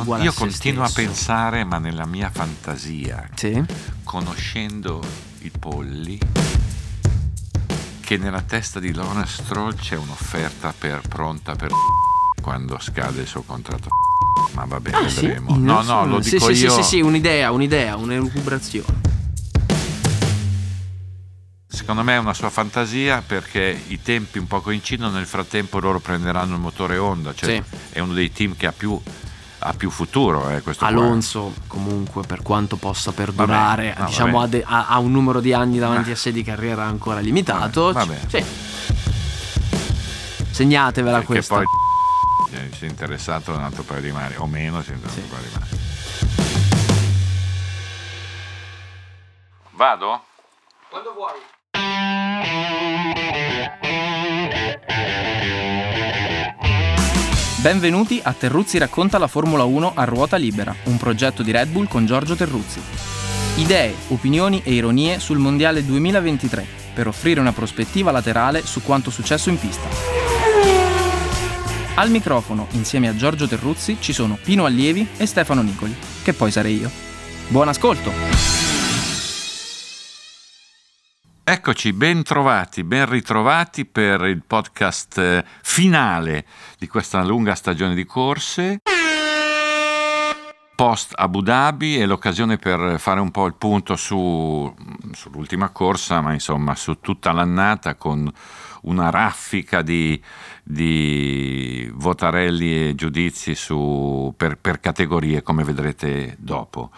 uguale Io continuo a pensare, ma nella mia fantasia, Sì? conoscendo i polli, che nella testa di Lawrence Stroll c'è un'offerta per, pronta per quando scade il suo contratto. Ma va bene, Ah, sì? vedremo. No, no, lo Sì, dico sì, io. Sì, sì, sì, un'idea, un'idea, un'elucubrazione. Secondo me è una sua fantasia perché i tempi un po' coincidono, nel frattempo loro prenderanno il motore Honda, cioè Sì. è uno dei team che ha più, ha più futuro. Eh, questo qua. Alonso, comunque, per quanto possa perdurare, Vabbè, no, diciamo, vabbè. ha, de- ha- un numero di anni davanti Ah. a sé di carriera ancora limitato. Vabbè, Ci- Sì. Segnatevela Perché questa. poi eh, si è interessato a un altro paio di mani, o meno si è interessato a un paio di mani. Vado? Quando vuoi. Benvenuti a Terruzzi racconta la Formula 1 a ruota libera, un progetto di Red Bull con Giorgio Terruzzi. Idee, opinioni e ironie sul Mondiale 2023 per offrire una prospettiva laterale su quanto successo in pista. Al microfono, insieme a Giorgio Terruzzi, ci sono Pino Allievi e Stefano Nicoli, che poi sarei io. Buon ascolto! Eccoci, ben trovati, ben ritrovati per il podcast eh, finale di questa lunga stagione di corse. Post Abu Dhabi è l'occasione per fare un po' il punto su, sull'ultima corsa, ma insomma su tutta l'annata con una raffica di, di votarelli e giudizi su- per, per categorie, come vedrete dopo.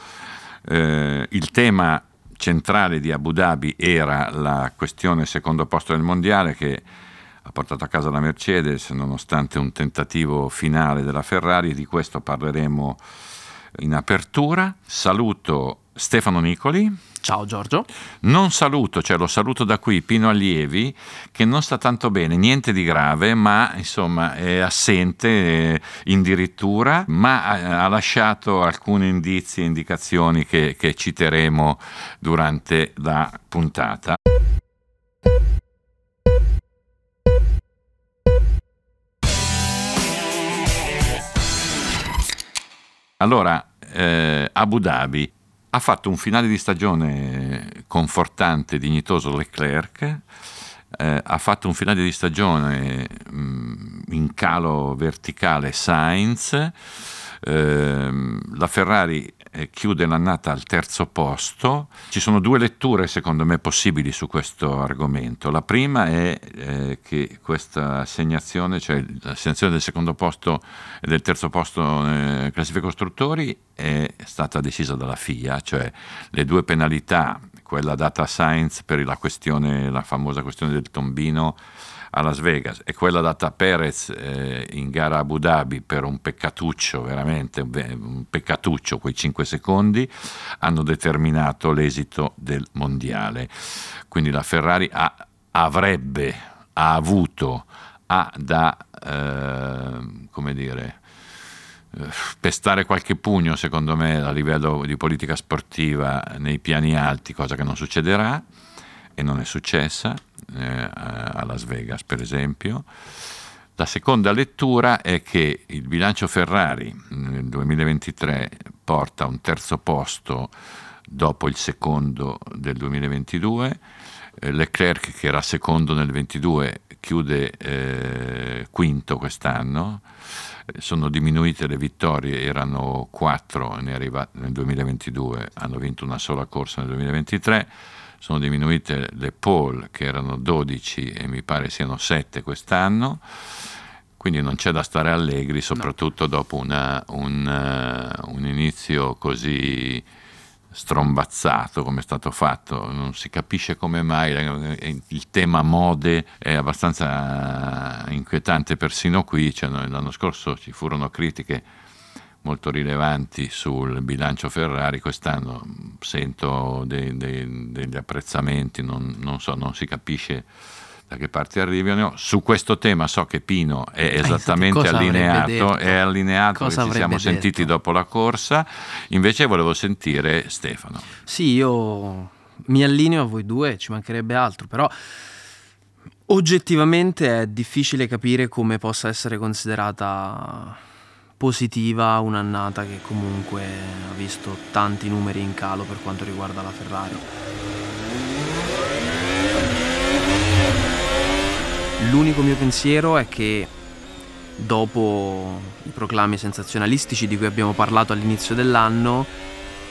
Eh, il tema centrale di Abu Dhabi era la questione secondo posto del mondiale che ha portato a casa la Mercedes nonostante un tentativo finale della Ferrari, di questo parleremo in apertura. Saluto Stefano Nicoli. Ciao Giorgio. Non saluto, cioè lo saluto da qui, Pino Allievi, che non sta tanto bene, niente di grave, ma insomma è assente eh, addirittura, ma ha, ha lasciato alcuni indizi e indicazioni che, che citeremo durante la puntata. Allora, eh, Abu Dhabi ha fatto un finale di stagione confortante, dignitoso Leclerc, eh, ha fatto un finale di stagione mh, in calo verticale Sainz, ehm, la Ferrari eh, chiude l'annata al terzo posto. Ci sono due letture secondo me possibili su questo argomento. La prima è eh, che questa assegnazione, cioè l'assegnazione del secondo posto e del terzo posto eh, classifica costruttori è stata decisa dalla FIA, cioè le due penalità, quella data a Sainz per la questione, la famosa questione del tombino a Las Vegas e quella data a Perez eh, in gara a Abu Dhabi per un peccatuccio, veramente un peccatuccio, quei 5 secondi, hanno determinato l'esito del mondiale. Quindi la Ferrari ha, avrebbe, ha avuto, ha da, eh, come dire, pestare qualche pugno, secondo me, a livello di politica sportiva nei piani alti, cosa che non succederà e non è successa eh, a Las Vegas, per esempio. La seconda lettura è che il bilancio Ferrari nel 2023 porta un terzo posto dopo il secondo del 2022. Eh, Leclerc, che era secondo nel 2022, chiude eh, quinto quest'anno sono diminuite le vittorie, erano 4 nel 2022, hanno vinto una sola corsa nel 2023, sono diminuite le pole che erano 12 e mi pare siano 7 quest'anno, quindi non c'è da stare allegri, soprattutto no. dopo una, un, uh, un inizio così strombazzato come è stato fatto, non si capisce come mai il tema mode è abbastanza inquietante persino qui, cioè, l'anno scorso ci furono critiche molto rilevanti sul bilancio Ferrari, quest'anno sento dei, dei, degli apprezzamenti, non, non, so, non si capisce da che parte arrivano. Su questo tema so che Pino è esattamente Cosa allineato, è allineato, Cosa ci siamo detto? sentiti dopo la corsa, invece volevo sentire Stefano. Sì, io mi allineo a voi due, ci mancherebbe altro, però oggettivamente è difficile capire come possa essere considerata positiva, un'annata che comunque ha visto tanti numeri in calo per quanto riguarda la Ferrari. L'unico mio pensiero è che dopo i proclami sensazionalistici di cui abbiamo parlato all'inizio dell'anno,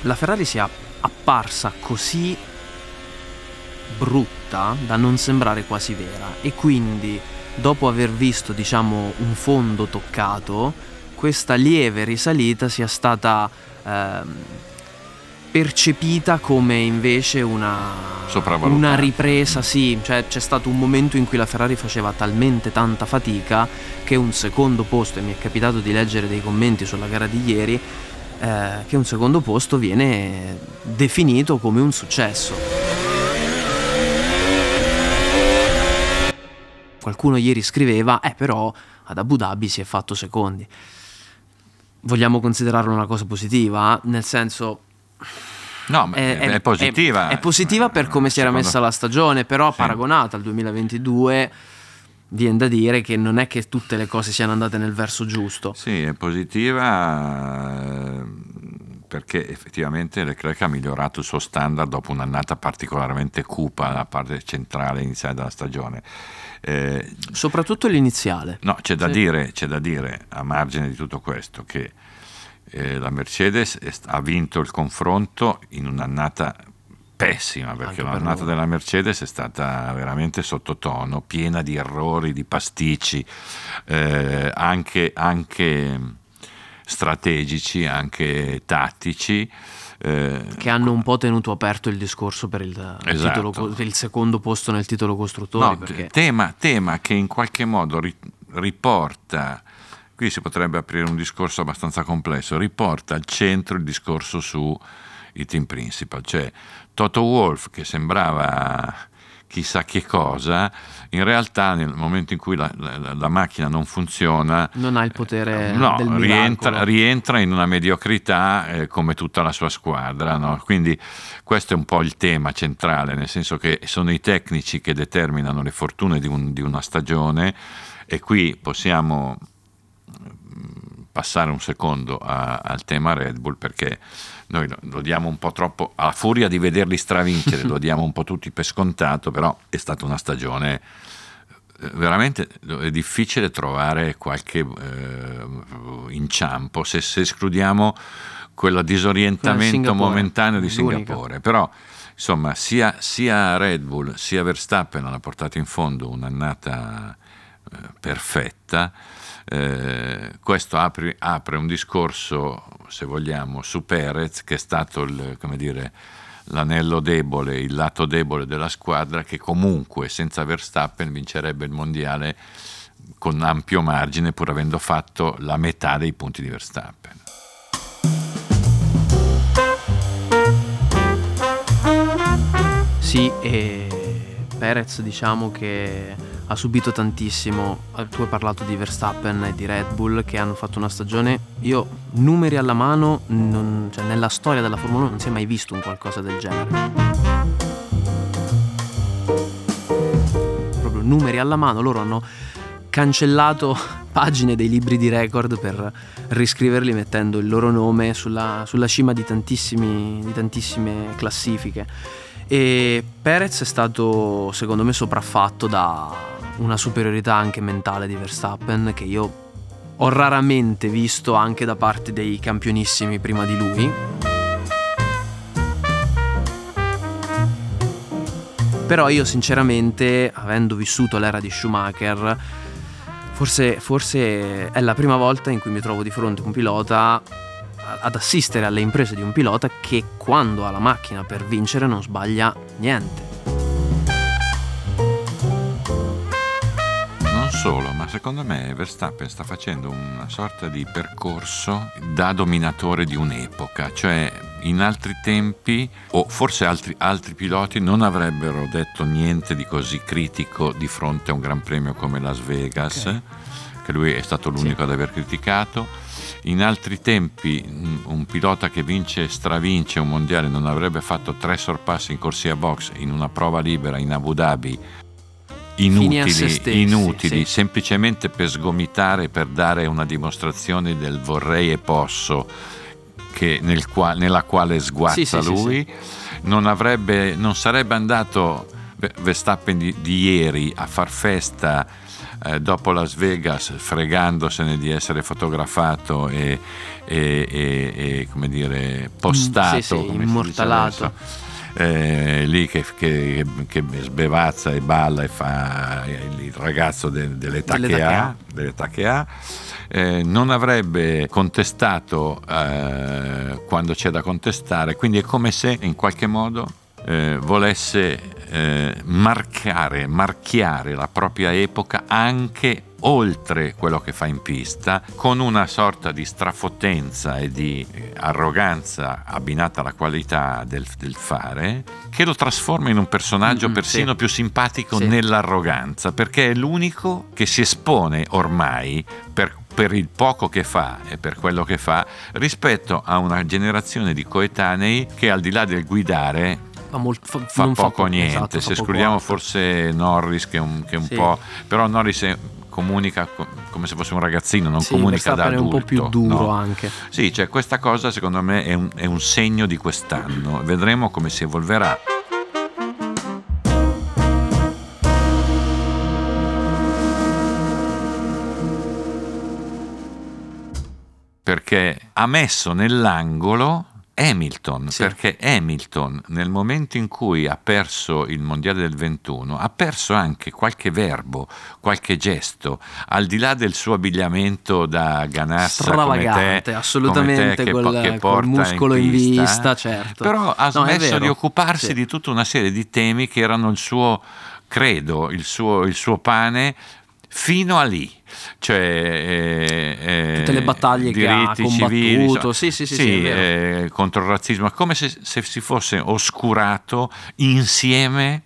la Ferrari sia apparsa così brutta da non sembrare quasi vera e quindi dopo aver visto diciamo un fondo toccato questa lieve risalita sia stata ehm, percepita come invece una, una ripresa, sì, cioè c'è stato un momento in cui la Ferrari faceva talmente tanta fatica che un secondo posto, e mi è capitato di leggere dei commenti sulla gara di ieri, eh, che un secondo posto viene definito come un successo. Qualcuno ieri scriveva, eh però ad Abu Dhabi si è fatto secondi. Vogliamo considerarlo una cosa positiva? Nel senso... No, è, è, è, positiva. È, è, positiva per come si era messa la stagione, però sì. paragonata al 2022 viene da dire che non è che tutte le cose siano andate nel verso giusto. Sì, è positiva eh, perché effettivamente Leclerc ha migliorato il suo standard dopo un'annata particolarmente cupa la parte centrale iniziale della stagione. Eh, Soprattutto l'iniziale. No, c'è da, sì. dire, c'è da dire, a margine di tutto questo, che eh, la Mercedes ha vinto il confronto in un'annata pessima perché l'annata per della Mercedes è stata veramente sottotono, piena di errori, di pasticci, eh, anche, anche, strategici, anche tattici. Eh, che hanno un po' tenuto aperto il discorso per il, esatto. titolo, il secondo posto nel titolo costruttori. No, perché... tema, tema, che in qualche modo ri, riporta, qui si potrebbe aprire un discorso abbastanza complesso, riporta al centro il discorso su i team principal, cioè Toto Wolf che sembrava chissà che cosa, in realtà nel momento in cui la, la, la macchina non funziona... Non ha il potere no, rientra, rientra, in una mediocrità eh, come tutta la sua squadra. No? Quindi questo è un po' il tema centrale, nel senso che sono i tecnici che determinano le fortune di, un, di una stagione e qui possiamo passare un secondo a, al tema Red Bull perché noi lo diamo un po' troppo, a furia di vederli stravincere, lo diamo un po' tutti per scontato, però è stata una stagione eh, veramente è difficile trovare qualche eh, inciampo se, se, escludiamo quel disorientamento momentaneo di Singapore. Però insomma sia, sia, Red Bull sia Verstappen hanno portato in fondo un'annata eh, perfetta. Eh, questo apre, apre, un discorso, se vogliamo, su Perez, che è stato il, dire, l'anello debole, il lato debole della squadra, che comunque senza Verstappen vincerebbe il mondiale con ampio margine, pur avendo fatto la metà dei punti di Verstappen. Sì, e Perez diciamo che ha subito tantissimo. Eh, tu hai parlato di Verstappen e di Red Bull che hanno fatto una stagione. Io, numeri alla mano, non, cioè nella storia della Formula 1 non si è mai visto un qualcosa del genere. Proprio numeri alla mano, loro hanno cancellato pagine dei libri di record per riscriverli mettendo il loro nome sulla, sulla cima di, di tantissime classifiche. E Perez è stato, secondo me, sopraffatto da una superiorità anche mentale di Verstappen che io ho raramente visto anche da parte dei campionissimi prima di lui. Però io sinceramente, avendo vissuto l'era di Schumacher, forse, forse è la prima volta in cui mi trovo di fronte a un pilota ad assistere alle imprese di un pilota che quando ha la macchina per vincere non sbaglia niente. Secondo me Verstappen sta facendo una sorta di percorso da dominatore di un'epoca, cioè in altri tempi, o forse altri, altri piloti non avrebbero detto niente di così critico di fronte a un Gran Premio come Las Vegas, okay. che lui è stato l'unico sì. ad aver criticato. In altri tempi un pilota che vince e stravince un mondiale non avrebbe fatto tre sorpassi in corsia box in una prova libera in Abu Dhabi inutili, stessi, inutili sì. semplicemente per sgomitare, per dare una dimostrazione del vorrei e posso che nel qua- nella quale sguazza Sì, sì, sì, lui, Non, avrebbe, non sarebbe andato Verstappen di, di ieri a far festa eh, dopo Las Vegas fregandosene di essere fotografato e, e, e, e come dire postato Mm, sì, sì, come immortalato. Eh, lì che, che, che sbevazza e balla e fa il ragazzo de- dell'età, Dell'età che ha. dell'età che ha eh, non avrebbe contestato eh, quando c'è da contestare, quindi è come se in qualche modo eh, volesse eh, marcare, marchiare la propria epoca anche oltre quello che fa in pista, con una sorta di strafotenza e di eh, arroganza abbinata alla qualità del, del fare, che lo trasforma in un personaggio Mm, persino sì. più simpatico Sì. nell'arroganza, perché è l'unico che si espone ormai per per il poco che fa e per quello che fa rispetto a una generazione di coetanei che al di là del guidare Fa, molt- fa- fa poco o niente, esatto, fa se escludiamo forse Norris che è un, che è un Sì. po'... però Norris è- comunica co- come se fosse un ragazzino, non Sì, comunica da Verstappen è un adulto. po' più duro no. anche. Sì, cioè questa cosa secondo me è un, è un segno di quest'anno, vedremo come si evolverà. Perché ha messo nell'angolo Hamilton, Sì. perché Hamilton nel momento in cui ha perso il mondiale del 21 ha perso anche qualche verbo, qualche gesto, al di là del suo abbigliamento da ganassa come te, Stravagante, assolutamente, te che, po- che col porta muscolo in pista, vista, certo. Però ha No, smesso di occuparsi Sì. di tutta una serie di temi che erano il suo credo, il suo, il suo pane fino a lì. Cioè, eh, eh, Tutte le battaglie che ha combattuto, civili, insomma, sì, sì, sì, sì, eh, contro il razzismo, come se, se si fosse oscurato insieme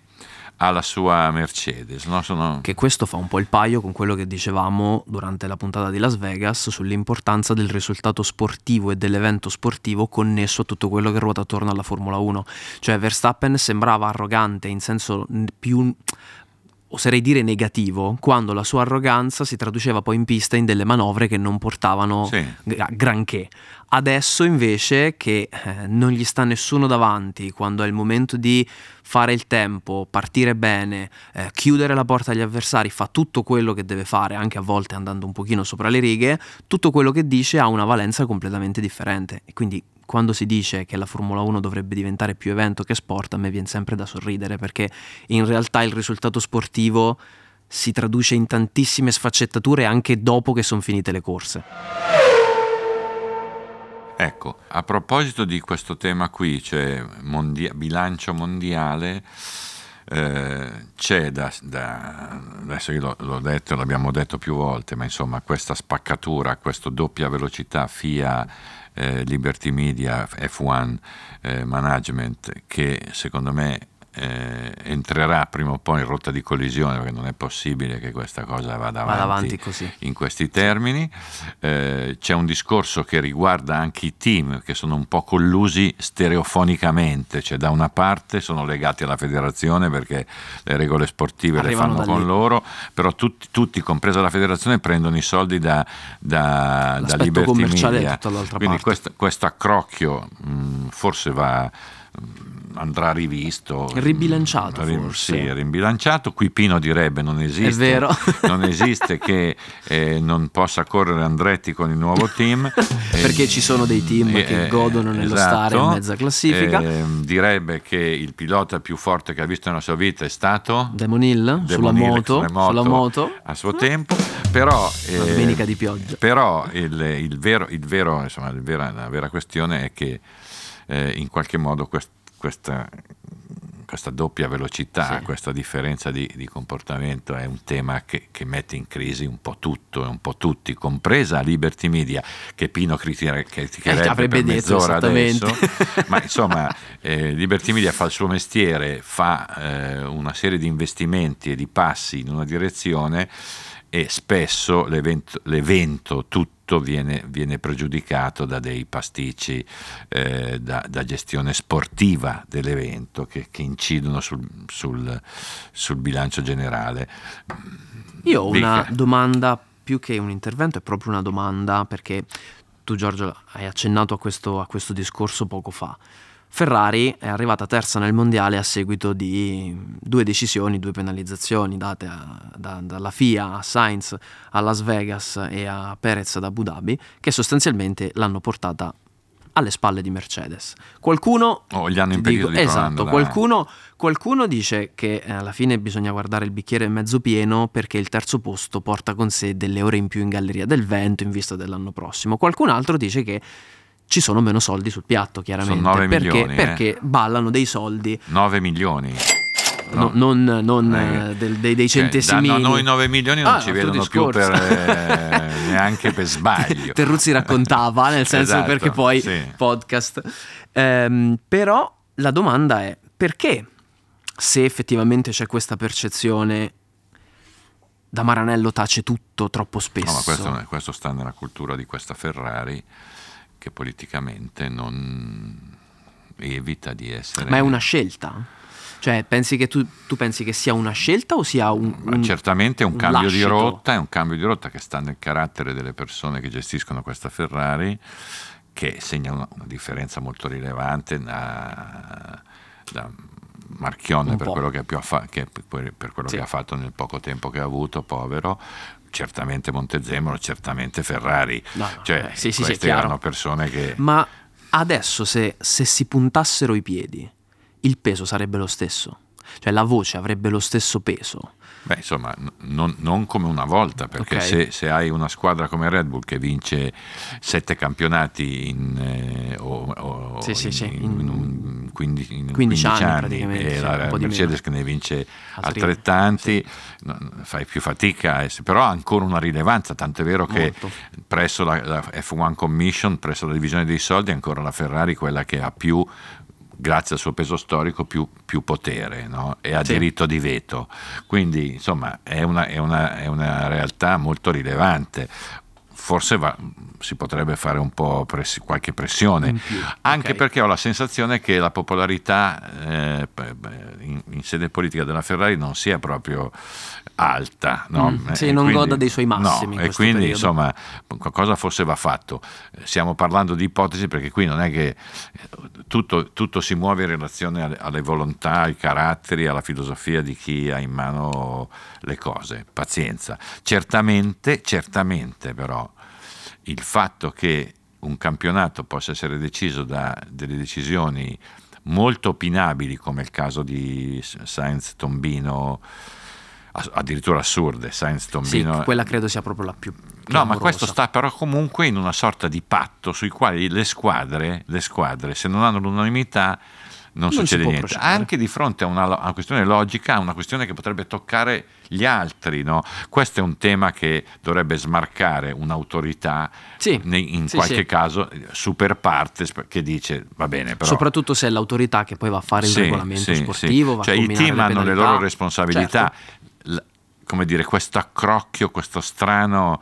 alla sua Mercedes. no? Sono- Che questo fa un po' il paio con quello che dicevamo durante la puntata di Las Vegas sull'importanza del risultato sportivo e dell'evento sportivo connesso a tutto quello che ruota attorno alla Formula 1. Cioè Verstappen sembrava arrogante in senso più oserei dire negativo, quando la sua arroganza si traduceva poi in pista in delle manovre che non portavano Sì. gra- granché. Adesso invece che eh, non gli sta nessuno davanti, quando è il momento di fare il tempo, partire bene, eh, chiudere la porta agli avversari, fa tutto quello che deve fare, anche a volte andando un pochino sopra le righe, tutto quello che dice ha una valenza completamente differente. E quindi quando si dice che la Formula 1 dovrebbe diventare più evento che sport, a me viene sempre da sorridere, perché in realtà il risultato sportivo si traduce in tantissime sfaccettature anche dopo che sono finite le corse. Ecco, a proposito di questo tema qui, cioè mondia- bilancio mondiale, eh, c'è da, da- adesso io l'ho, l'ho detto, l'abbiamo detto più volte, ma insomma questa spaccatura, questa doppia velocità FIA, eh, Liberty Media, F1 eh, Management, che secondo me eh, entrerà prima o poi in rotta di collisione, perché non è possibile che questa cosa vada avanti, Vada avanti così. in questi termini. Eh, c'è un discorso che riguarda anche i team che sono un po' collusi stereofonicamente, cioè da una parte sono legati alla federazione perché le regole sportive Arrivano le fanno con lì. loro, però tutti, tutti, compresa la federazione, prendono i soldi da, da, da Liberty Media. Quindi questo, questo accrocchio mh, forse va andrà rivisto. Ribilanciato, Ri- sì, rimbilanciato qui Pino direbbe non esiste. non esiste che eh, non possa correre Andretti con il nuovo team. Perché ci sono dei team che godono nello stare in mezza classifica. Eh, direbbe che il pilota più forte che ha visto nella sua vita è stato? Damon Hill sulla Hill moto, moto sulla moto, a suo tempo. Però Una eh, domenica di pioggia. però il, il vero, il vero, insomma, il vera- la vera questione è che eh, in qualche modo quest- questa, questa doppia velocità, Sì. questa differenza di, di comportamento è un tema che, che mette in crisi un po' tutto e un po' tutti, compresa Liberty Media, che Pino criticherebbe criticherebbe Eh, avrebbe per detto, mezz'ora adesso, ma insomma eh, Liberty Media fa il suo mestiere, fa eh, una serie di investimenti e di passi in una direzione e spesso l'evento, l'evento tutto viene, viene, pregiudicato da dei pasticci eh, da, da, gestione sportiva dell'evento che, che incidono sul, sul, sul, bilancio generale. Io ho una domanda più che un intervento, è proprio una domanda perché tu Giorgio hai accennato a questo, a questo discorso poco fa. Ferrari è arrivata terza nel mondiale a seguito di due decisioni, due penalizzazioni date a, da, dalla FIA a Sainz a Las Vegas e a Perez ad Abu Dhabi, che sostanzialmente l'hanno portata alle spalle di Mercedes. Qualcuno... Oh, gli hanno impedito dico, di Esatto, qualcuno, qualcuno, dice che eh, alla fine bisogna guardare il bicchiere mezzo pieno perché il terzo posto porta con sé delle ore in più in Galleria del Vento in vista dell'anno prossimo. Qualcun altro dice che ci sono meno soldi sul piatto, chiaramente. Sono 9 perché, milioni. Perché eh? ballano dei soldi. 9 milioni. No. No, non, non eh, del, dei, dei cioè, centesimini. Danno noi 9 milioni non ah, ci vedono discorso. più per, eh, neanche per sbaglio. Terruzzi raccontava, nel senso esatto, perché poi sì. podcast. Um, però la domanda è perché se effettivamente c'è questa percezione da Maranello tace tutto troppo spesso. No, ma questo, questo sta nella cultura di questa Ferrari che politicamente non evita di essere... Ma è una scelta? Cioè, pensi che tu, tu pensi che sia una scelta o sia un... un certamente è un, un cambio lascito. di rotta, è un cambio di rotta che sta nel carattere delle persone che gestiscono questa Ferrari, che segna una, una differenza molto rilevante da, da Marchionne per quello, che, fa- che, per quello sì. che ha fatto nel poco tempo che ha avuto, povero, certamente Montezemolo, certamente Ferrari. No, no, cioè, eh, sì, sì, queste sì, erano persone che... Ma adesso se, se, si puntassero i piedi, il peso sarebbe lo stesso? Cioè la voce avrebbe lo stesso peso? Beh, insomma, non, non, come una volta, perché okay. se, se, hai una squadra come Red Bull che vince sette campionati in, eh, o, o sì, sì, in, sì. in, in, 15, in 15, 15 anni, e la Mercedes che ne vince altrettanti, fai più fatica, però ha ancora una rilevanza, tanto è vero che Molto. presso la, la F1 Commission, presso la divisione dei soldi, è ancora la Ferrari quella che ha più grazie al suo peso storico, più, più potere no? e ha sì. diritto di veto. Quindi, insomma, è una, è una, è una realtà molto rilevante forse va, si potrebbe fare un po' press- qualche pressione, anche okay. perché ho la sensazione che la popolarità eh, in, in, sede politica della Ferrari non sia proprio alta. No? Mm, sì, non quindi, goda dei suoi massimi. No, e quindi periodo. insomma qualcosa forse va fatto. Stiamo parlando di ipotesi perché qui non è che tutto, tutto si muove in relazione alle, alle volontà, ai caratteri, alla filosofia di chi ha in mano le cose. Pazienza. Certamente, certamente però il fatto che un campionato possa essere deciso da delle decisioni molto opinabili come il caso di Sainz Tombino addirittura assurde Sainz Tombino sì, quella credo sia proprio la più no ma questo sta però comunque in una sorta di patto sui quali le squadre, le squadre se non hanno l'unanimità non, non succede niente. Procedere. Anche di fronte a una, a una, questione logica, a una questione che potrebbe toccare gli altri. No? Questo è un tema che dovrebbe smarcare un'autorità, sì, in sì, qualche sì. caso super partes, che dice va bene. Però... Soprattutto se è l'autorità che poi va a fare il regolamento sportivo. Cioè i team le hanno le loro responsabilità. Certo. come dire, questo accrocchio, questo strano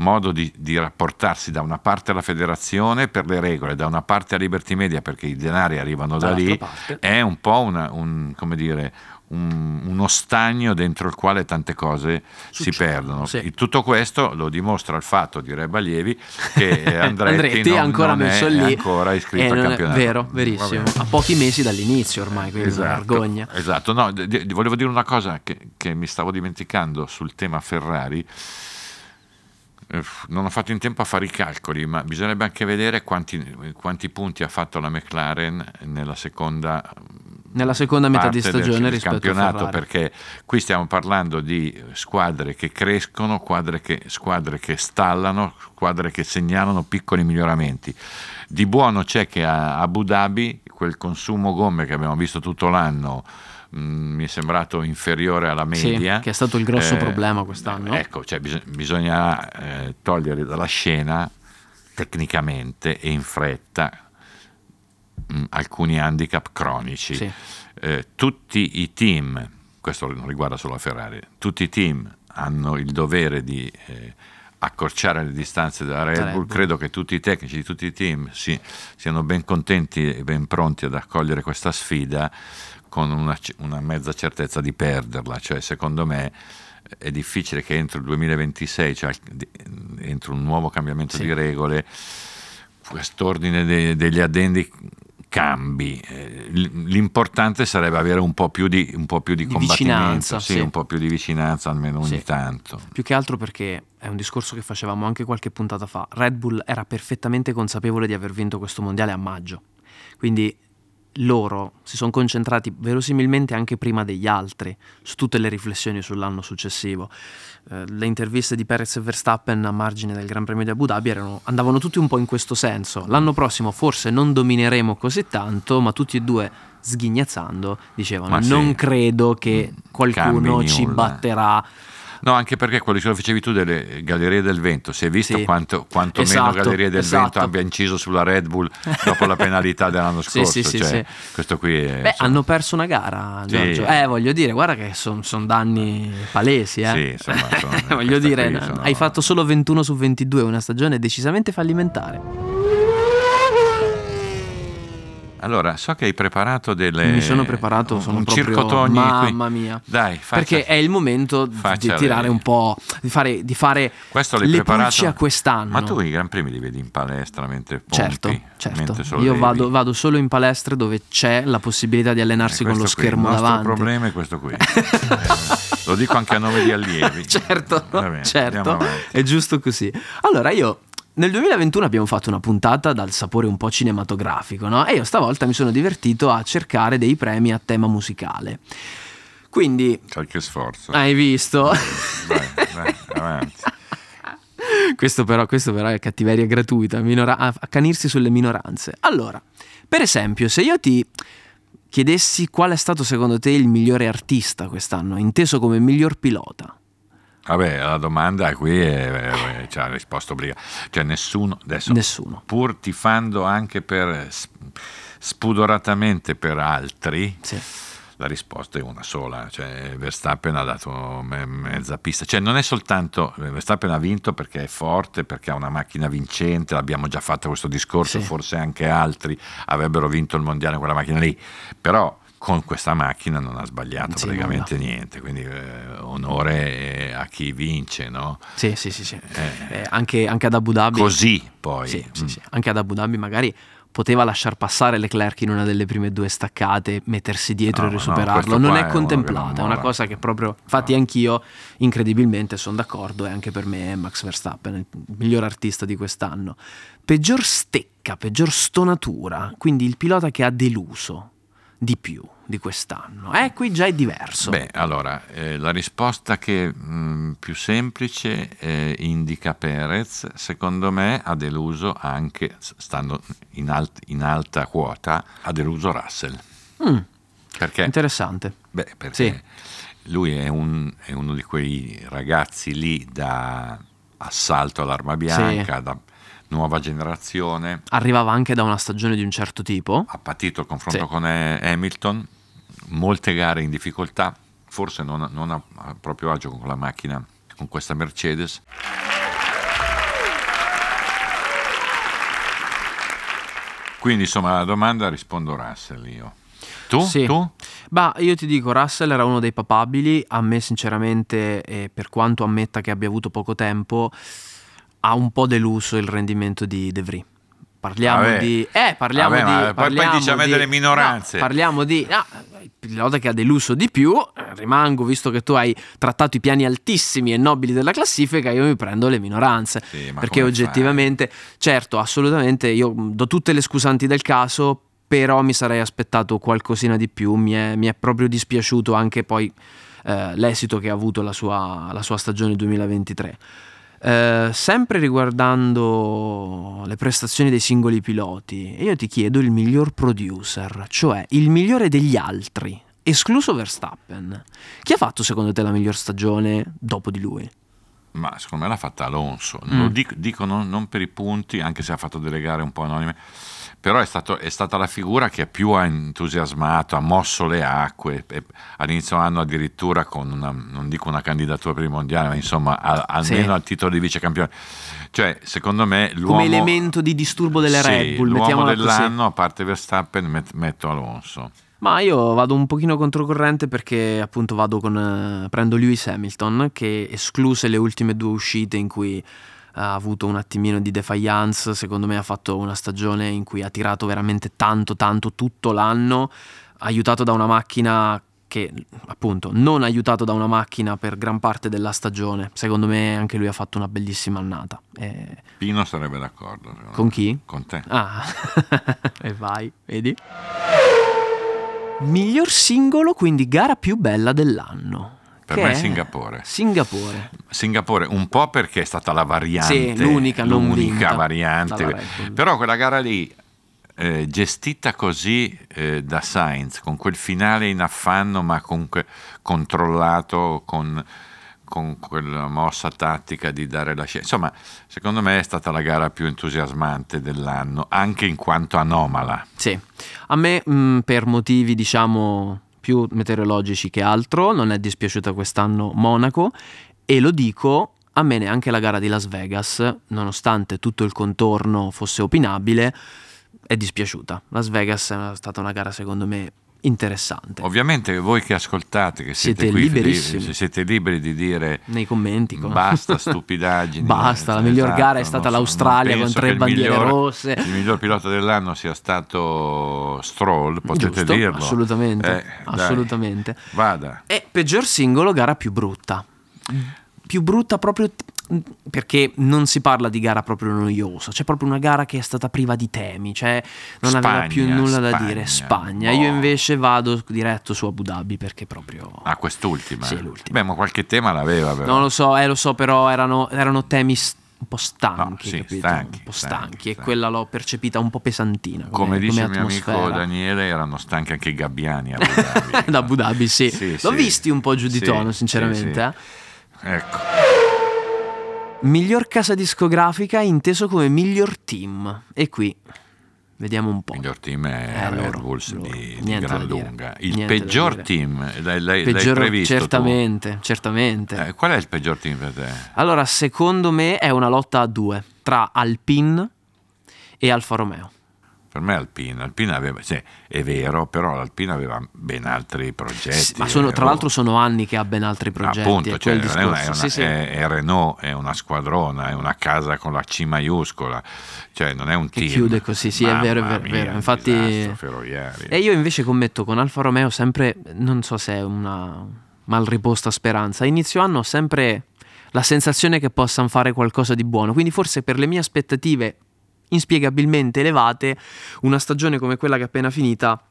modo di, di, rapportarsi da una parte alla federazione per le regole, da una parte a Liberty Media perché i denari arrivano da lì, parte. è un po' una, un, dire, un, uno stagno dentro il quale tante cose Succede, si perdono. Sì. Tutto questo lo dimostra il fatto, di Balievi, che Andretti, Andretti non, ancora non messo è lì ancora iscritto al campionato. Vero, verissimo. A pochi mesi dall'inizio ormai, quindi esatto, una vergogna. Esatto, no, d- d- volevo dire una cosa che, che mi stavo dimenticando sul tema Ferrari non ho fatto in tempo a fare i calcoli, ma bisognerebbe anche vedere quanti, quanti punti ha fatto la McLaren nella seconda, nella seconda metà di stagione del, rispetto campionato, perché qui stiamo parlando di squadre che crescono, squadre che, squadre che stallano, squadre che segnalano piccoli miglioramenti. Di buono c'è che a Abu Dhabi quel consumo gomme che abbiamo visto tutto l'anno Mm, mi è sembrato inferiore alla media. Sì, che è stato il grosso eh, problema quest'anno. Ecco, cioè bis- bisogna eh, togliere dalla scena tecnicamente e in fretta mh, mm, alcuni handicap cronici. Sì. Eh, tutti i team, questo non riguarda solo la Ferrari, tutti i team hanno il dovere di eh, accorciare le distanze della Red Bull. Red Bull. Credo che tutti i tecnici di tutti i team si, siano ben contenti e ben pronti ad accogliere questa sfida con una, una mezza certezza di perderla. Cioè, secondo me è difficile che entro il 2026, cioè entro un nuovo cambiamento sì. di regole, quest'ordine de, degli addendi cambi. Eh, l'importante sarebbe avere un po' più di, un po più di, di combattimento, sì, sì. un po' più di vicinanza almeno ogni sì. tanto. Più che altro perché è un discorso che facevamo anche qualche puntata fa. Red Bull era perfettamente consapevole di aver vinto questo mondiale a maggio. Quindi loro si sono concentrati verosimilmente anche prima degli altri su tutte le riflessioni sull'anno successivo. Eh, le interviste di Perez e Verstappen a margine del Gran Premio di Abu Dhabi erano, andavano tutti un po' in questo senso. L'anno prossimo forse non domineremo così tanto, ma tutti e due sghignazzando dicevano ma non sì. credo che qualcuno ci batterà No, anche perché quello che lo facevi tu delle Gallerie del Vento, si è visto sì. quanto, quanto esatto, meno Gallerie del esatto. Vento abbia inciso sulla Red Bull dopo la penalità dell'anno scorso. sì, sì, cioè, questo qui è, Beh, insomma... hanno perso una gara, Giorgio. Eh, voglio dire, guarda che sono son danni palesi. Eh. Sì, insomma, sono, voglio dire, sono... hai fatto solo 21 su 22, una stagione decisamente fallimentare. Allora, so che hai preparato delle. Mi sono preparato, sono un proprio. Circotogni mamma qui. mia. Dai, faccia, Perché è il momento di tirare un po'. di fare, di fare Questo l'hai le preparato? a quest'anno. Ma tu i Gran Premi li vedi in palestra mentre pompi, Certo, certo. Io vado, vado, solo in palestra dove c'è la possibilità di allenarsi eh, con lo schermo qui, davanti. Il problema è questo qui. lo dico anche a nome di allievi. certo, certo. È giusto così. Allora io nel 2021 abbiamo fatto una puntata dal sapore un po' cinematografico, no? E io stavolta mi sono divertito a cercare dei premi a tema musicale. Quindi... Qualche sforzo. Hai visto? Vai, vai, avanti. questo, però, questo però è cattiveria gratuita, minora- accanirsi sulle minoranze. Allora, per esempio, se io ti chiedessi qual è stato secondo te il migliore artista quest'anno, inteso come miglior pilota, Vabbè, la domanda qui è, è, c'ha risposta obbligata. Cioè nessuno, adesso, nessuno. pur tifando anche per spudoratamente per altri, sì. la risposta è una sola. Cioè, Verstappen ha dato me, mezza pista. Cioè, non è soltanto Verstappen ha vinto perché è forte, perché ha una macchina vincente, l'abbiamo già fatto questo discorso, sì. forse anche altri avrebbero vinto il mondiale con quella macchina lì. Però con questa macchina non ha sbagliato sì, praticamente nulla. niente, quindi eh, onore a chi vince, no? Sì, sì, sì, sì. Eh, eh, anche, anche, ad Abu Dhabi. Così poi. Sì, mm. sì. Anche ad Abu Dhabi magari poteva lasciar passare Leclerc in una delle prime due staccate, mettersi dietro no, e risuperarlo. No, non è contemplata, è una cosa che proprio. Infatti, no. anch'io, incredibilmente, sono d'accordo. E anche per me è Max Verstappen, il miglior artista di quest'anno. Peggior stecca, peggior stonatura. Quindi il pilota che ha deluso di più di quest'anno? Eh, qui già è diverso. Beh, allora, eh, la risposta che mh, mm, più semplice eh, indica Perez, secondo me ha deluso anche, stando in, alt- in alta quota, ha deluso Russell. Mm, perché? Interessante. Beh, perché sì. lui è, un, è, uno di quei ragazzi lì da assalto all'arma bianca, sì. da nuova generazione. Arrivava anche da una stagione di un certo tipo. Ha patito il confronto sì. con Hamilton, molte gare in difficoltà, forse non, non ha proprio agio con la macchina, con questa Mercedes. Quindi insomma alla domanda rispondo Russell io. Tu? Sì. tu? Bah, io ti dico, Russell era uno dei papabili, a me sinceramente, eh, per quanto ammetta che abbia avuto poco tempo, ha un po' deluso il rendimento di De Vries. Parliamo Vabbè. di. Eh, parliamo Vabbè, di. Parliamo poi dice a me di, delle minoranze. No, parliamo di. No, il pilota che ha deluso di più. Eh, rimango, visto che tu hai trattato i piani altissimi e nobili della classifica, io mi prendo le minoranze. Sì, perché oggettivamente, fai? certo, assolutamente, io do tutte le scusanti del caso, però mi sarei aspettato qualcosina di più. Mi è, mi è proprio dispiaciuto anche poi eh, l'esito che ha avuto la sua, la sua stagione 2023. Eh, sempre riguardando le prestazioni dei singoli piloti, io ti chiedo il miglior producer, cioè il migliore degli altri, escluso Verstappen. Chi ha fatto secondo te la miglior stagione dopo di lui? Ma secondo me l'ha fatta Alonso. Mm. Lo dico, dico non, non per i punti, anche se ha fatto delle gare un po' anonime, però è, stato- è stata la figura che più ha entusiasmato, ha mosso le acque. all'inizio anno addirittura con una, non dico una candidatura per il mondiale, ma insomma a- almeno Sì. al titolo di vice campione. Cioè, secondo me l'uomo... Come elemento di disturbo delle Sì, Red Bull, l'uomo mettiamola così. dell'anno, a parte Verstappen, met- metto Alonso. Ma io vado un pochino controcorrente perché appunto vado con... eh, prendo Lewis Hamilton che escluse le ultime due uscite in cui ha avuto un attimino di defiance, secondo me ha fatto una stagione in cui ha tirato veramente tanto tanto tutto l'anno, aiutato da una macchina che appunto non aiutato da una macchina per gran parte della stagione, secondo me anche lui ha fatto una bellissima annata. Eh, Pino sarebbe d'accordo. con chi? Con te. Ah, e vai, vedi? Miglior singolo, quindi gara più bella dell'anno. Per Che me è Singapore. Singapore. Singapore un po' perché è stata la variante, Sì, l'unica l'unica variante. Però quella gara lì, eh, gestita così eh, da Sainz, con quel finale in affanno ma comunque controllato con, con quella mossa tattica di dare la scelta. Insomma, secondo me è stata la gara più entusiasmante dell'anno, anche in quanto anomala. Sì, a me mh, per motivi diciamo più meteorologici che altro non è dispiaciuta quest'anno Monaco e lo dico, a me neanche la gara di Las Vegas, nonostante tutto il contorno fosse opinabile, è dispiaciuta. Las Vegas è stata una gara secondo me interessante. Ovviamente voi che ascoltate, che siete, Siete qui, liberissimi. li- siete liberi di dire Nei commenti. con- Basta stupidaggini. Basta, la Esatto, miglior gara è stata l'Australia con tre bandiere miglior- rosse. Il miglior pilota dell'anno sia stato Stroll, potete Giusto, dirlo. Assolutamente, Eh, assolutamente. vada. E peggior singolo, gara più brutta. Più brutta proprio perché non si parla di gara proprio noiosa, c'è proprio una gara che è stata priva di temi, cioè non aveva Spagna, più nulla da Spagna, dire. Spagna, boh. io invece vado diretto su Abu Dhabi perché proprio... Ah, quest'ultima. Sì, l'ultima. Beh, ma qualche tema l'aveva però. Non lo so, eh, lo so, però erano, erano temi s- un po' stanchi, No, sì, stanchi, un po' stanchi, stanchi, e quella l'ho percepita un po' pesantina. Come, Come dice il mio amico Daniele, erano stanchi anche i gabbiani. a Abu Dhabi. da Abu Dhabi, sì. Sì, L'ho sì. visti un po' giù di tono, sinceramente. eh. Ecco. Miglior casa discografica inteso come miglior team. E qui vediamo un po'. Il miglior team è Eh, Red loro, Bulls loro. di, di gran lunga. Il Niente peggior team, l'hai, l'hai- l'hai Peggior- previsto tu? certamente, certamente. Eh, qual è il peggior team per te? Allora, secondo me è una lotta a due tra Alpine e Alfa Romeo. Per me Alpina, Alpina aveva, sì, è vero, però l'Alpina aveva ben altri progetti. Sì, ma sono- tra eh, l'altro sono anni che ha ben altri progetti. Appunto, è cioè, è, una, è, una- Sì, è- è Renault, è una squadrona, è una casa con la C maiuscola, cioè non è un Che team. chiude così, sì, è Mamma vero, è vero, mia, vero. Infatti-. E io invece commetto con Alfa Romeo sempre, non so se è una mal riposta speranza, inizio anno ho sempre la sensazione che possano fare qualcosa di buono, quindi forse per le mie aspettative inspiegabilmente elevate, una stagione come quella che è appena finita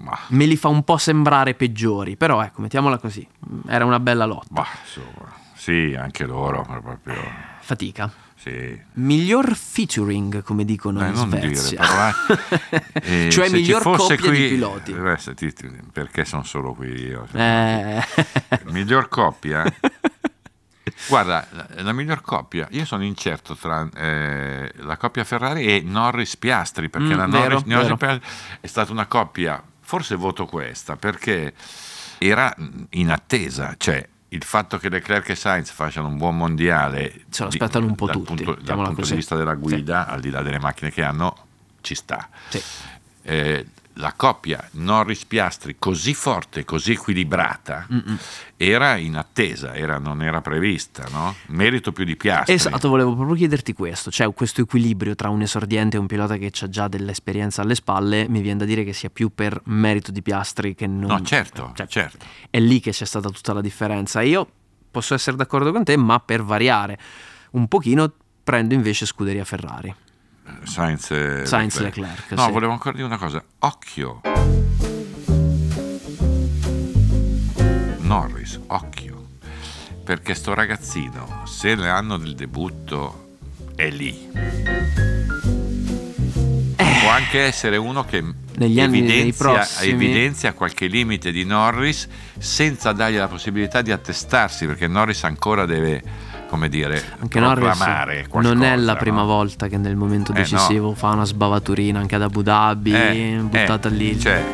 Ma, me li fa un po' sembrare peggiori, però ecco, mettiamola così, era una bella lotta. insomma, sì, anche loro, proprio, Fatica. sì. Miglior featuring, come dicono Dai, in non dire Svezia. parolacce. Eh, Cioè miglior fosse coppia qui- di piloti. eh, perché sono solo qui io? Eh. Miglior coppia? Guarda, la, la miglior coppia, io sono incerto tra eh, la coppia Ferrari e Norris Piastri, perché Mm, la vero, Norris, Norris vero. È stata una coppia, forse voto questa, perché era in attesa, cioè il fatto che Leclerc e Sainz facciano un buon mondiale Se lo di- aspettano un po' dal tutti, punto, dal punto di così. vista della guida, al di là delle macchine che hanno, ci sta. Sì. Eh, la coppia Norris-Piastri così forte, così equilibrata, era in attesa, era- non era prevista, no? Merito più di Piastri. Esatto, volevo proprio chiederti questo, cioè questo equilibrio tra un esordiente e un pilota che ha già dell'esperienza alle spalle, mi viene da dire che sia più per merito di Piastri che non... No, certo, cioè, certo. È lì che c'è stata tutta la differenza. Io posso essere d'accordo con te, ma per variare un pochino prendo invece Scuderia Ferrari. Sainz, e Sainz Leclerc, No, sì. volevo ancora dire una cosa. Occhio. Norris, occhio. Perché sto ragazzino, se l'anno del debutto è lì, può anche essere uno che Eh. Negli anni- evidenzia, evidenzia qualche limite di Norris senza dargli la possibilità di attestarsi, perché Norris ancora deve come dire, Anche Norris qualcosa. non è la no? prima volta che nel momento Eh, decisivo no. fa una sbavaturina anche ad Abu Dhabi, Eh, buttata eh, lì, Cioè,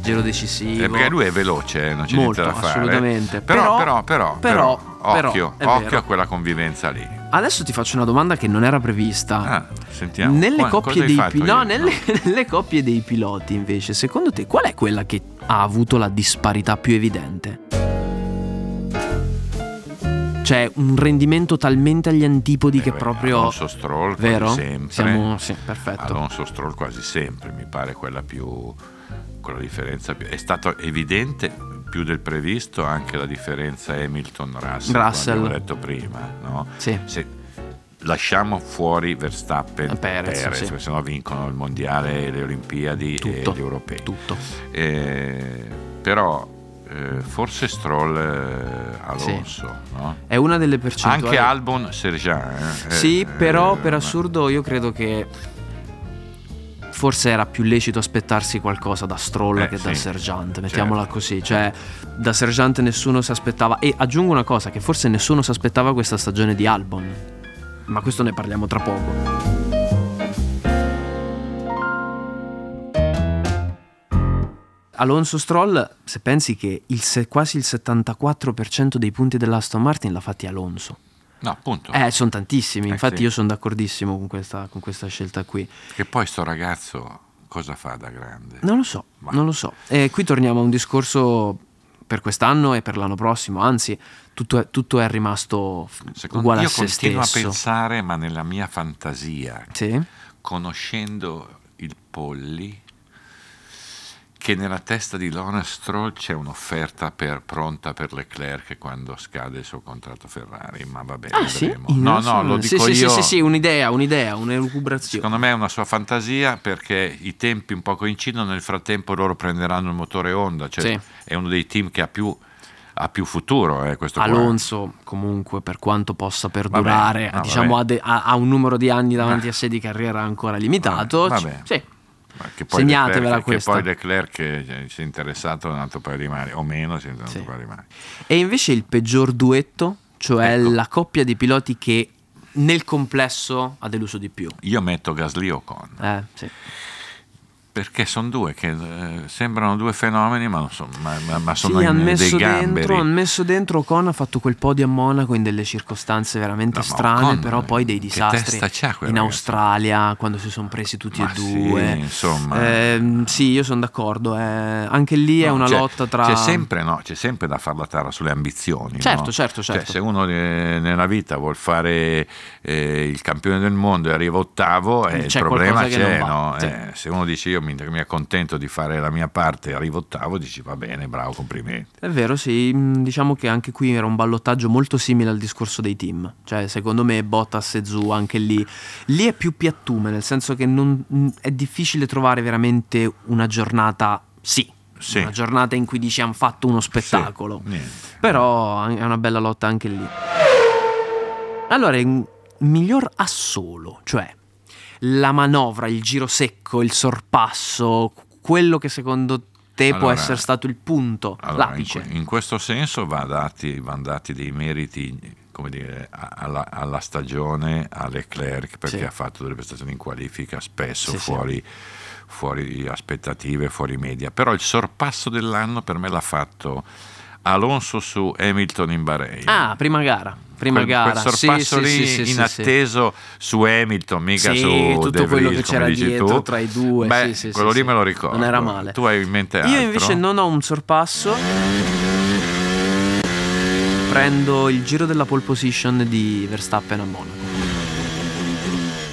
giro decisivo. eh, perché lui è veloce, eh, non c'è Molto, niente da fare. assolutamente. Però, Però- però, però, però- occhio, occhio a quella convivenza lì. Adesso ti faccio una domanda che non era prevista. Ah, sentiamo. Nelle Qua- coppie, dei pi- no, nelle, nelle coppie dei piloti, invece, secondo te qual è quella che ha avuto la disparità più evidente? Cioè, un rendimento talmente agli antipodi che beh, proprio. Alonso Stroll quasi Vero? sempre. Siamo. Sì, perfetto. Alonso Stroll quasi sempre, mi pare quella più quella differenza più, è stato evidente più del previsto anche la differenza Hamilton-Russell, Russell. come abbiamo detto prima, no? Sì. Se lasciamo fuori Verstappen Eh, Perez, sì. perché sennò vincono il mondiale, le Olimpiadi Tutto. e gli europei. Tutto. Eh, però eh, forse Stroll eh, Alonso, no? È una delle percentuali. Anche Albon Sergian. eh, Sì, eh, però per assurdo io credo che forse era più lecito aspettarsi qualcosa da Stroll Eh, che sì, da Sergeant, mettiamola certo. così, cioè da Sergeant nessuno si aspettava e aggiungo una cosa che forse nessuno si aspettava questa stagione di Albon. Ma questo ne parliamo tra poco. Alonso Stroll, se pensi che il se- quasi il 74% dei punti dell'Aston Martin l'ha fatti Alonso. No, appunto. Eh, sono tantissimi, Eh, infatti sì. io sono d'accordissimo con questa, con questa scelta qui. Che poi sto ragazzo cosa fa da grande? Non lo so, Ma- non lo so. E qui torniamo a un discorso per quest'anno e per l'anno prossimo, anzi tutto è, tutto è rimasto Secondo uguale io a se continuo stesso. a pensare, ma nella mia fantasia, Sì? conoscendo il Polli, che nella testa di Lawrence Stroll c'è un'offerta per- pronta per Leclerc quando scade il suo contratto Ferrari, ma va bene, Ah sì? vedremo. No, no, lo dico sì, io. Sì, sì, sì, un'idea, un'idea, un'elucubrazione. Secondo me è una sua fantasia perché i tempi un po' coincidono, nel frattempo loro prenderanno il motore Honda, cioè Sì. è uno dei team che ha più, ha più futuro eh, questo qua. Alonso, comunque, per quanto possa perdurare, no, diciamo, vabbè. ha, de- ha- un numero di anni davanti Ma- a sé di carriera ancora limitato. Vabbè, vabbè. Sì, Segnatevela questa. Che poi Leclerc si è interessato a un altro paio di mani, o meno si è interessato a un Sì. paio di mani. E invece il peggior duetto, cioè Ecco. la coppia di piloti che nel complesso ha deluso di più. Io metto Gasly o Con, Eh, sì. Perché sono due che eh, sembrano due fenomeni, ma, sono, ma, ma- ma sono Sì, in- hanno dei messo, gamberi. dentro, messo dentro Ocon ha fatto quel podio a Monaco in delle circostanze veramente No, strane, Ocon, però poi dei disastri in ragazzo? Australia quando si sono presi tutti e sì, due. insomma. Ehm, sì, io sono d'accordo. eh. Anche lì è No, una c'è- lotta tra. C'è sempre, no, c'è sempre da far la tara sulle ambizioni. Certo, no? certo, Cioè, certo. se uno eh, nella vita vuol fare eh, il campione del mondo e arriva ottavo, eh, il problema c'è. sì. Eh, se uno dice io mi, mi accontento di fare la mia parte arrivo ottavo, dici va bene, bravo, complimenti. È vero, sì, mm, diciamo che anche qui era un ballottaggio molto simile al discorso dei team, cioè secondo me Bottas e Zu anche lì, lì è più piattume, nel senso che non- mm, è difficile trovare veramente una giornata, sì, Sì. una giornata in cui dici hanno fatto uno spettacolo, Sì, però è una bella lotta anche lì. Allora, miglior assolo, cioè la manovra, il giro secco, il sorpasso, quello che secondo te può Allora- essere stato il punto, Allora, in, l'apice. que- in questo senso va dati, van dati dei meriti come dire, alla, alla stagione a Leclerc perché Sì. ha fatto delle prestazioni in qualifica spesso Sì, sì. fuori, fuori aspettative, fuori media. Però il sorpasso dell'anno per me l'ha fatto Alonso su Hamilton in Bahrain. Ah, prima gara. Prima Quel, gara. quel sorpasso Sì, lì sì, sì, inatteso su Hamilton, mica Sì, su tutto De quello Vries, che c'era dietro tu. tra i due, Beh, quello lì me lo ricordo. Non era male. Tu hai in mente altro? Io invece non ho un sorpasso. Prendo il giro della pole position di Verstappen a Monaco.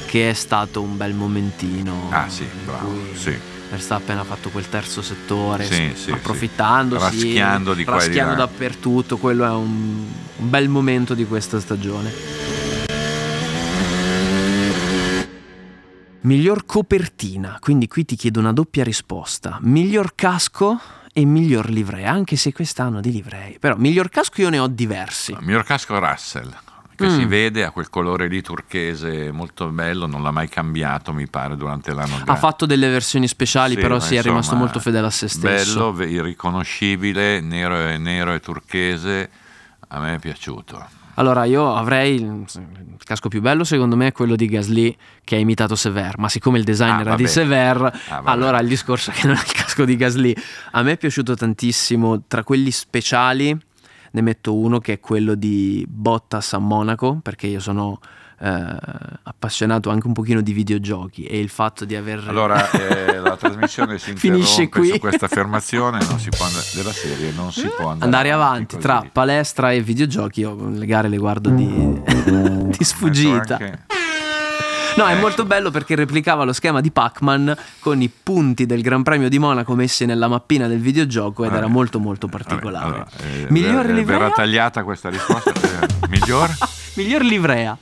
Che è stato un bel momentino. Ah sì, bravo, cui sì. Verstappen ha fatto quel terzo settore Sì, sì, approfittandosi, sì. Raschiando di raschiando dappertutto. Quello è un, un bel momento di questa stagione. Miglior copertina, quindi qui ti chiedo una doppia risposta. Miglior casco e miglior livrea, anche se quest'anno di livrei. Però miglior casco io ne ho diversi. Miglior casco Russell, che Mm. si vede, ha quel colore lì turchese molto bello, non l'ha mai cambiato, mi pare, durante l'anno. Ha fatto delle versioni speciali, Sì, però si è rimasto molto fedele a se stesso. Bello, irriconoscibile, nero e, nero e turchese. a me è piaciuto. Allora, io avrei il casco più bello, secondo me, è quello di Gasly che ha imitato Sever. Ma siccome il design Ah, era di. Sever, Ah, allora il discorso è che non è il casco di Gasly. A me è piaciuto tantissimo. Tra quelli speciali, ne metto uno che è quello di Bottas a Monaco, perché io sono eh, appassionato anche un pochino di videogiochi e il fatto di aver. Allora eh, la trasmissione si Finisce qui. su questa affermazione non si può and- della serie, non si può andare, andare avanti così. tra palestra e videogiochi, io le gare le guardo di, di Metto sfuggita. No, è Eh. molto bello perché replicava lo schema di Pac-Man con i punti del Gran Premio di Monaco messi nella mappina del videogioco ed Vabbè. era molto molto particolare. allora, eh, Miglior ver- livrea? verrà tagliata questa risposta. eh, miglior? Miglior livrea.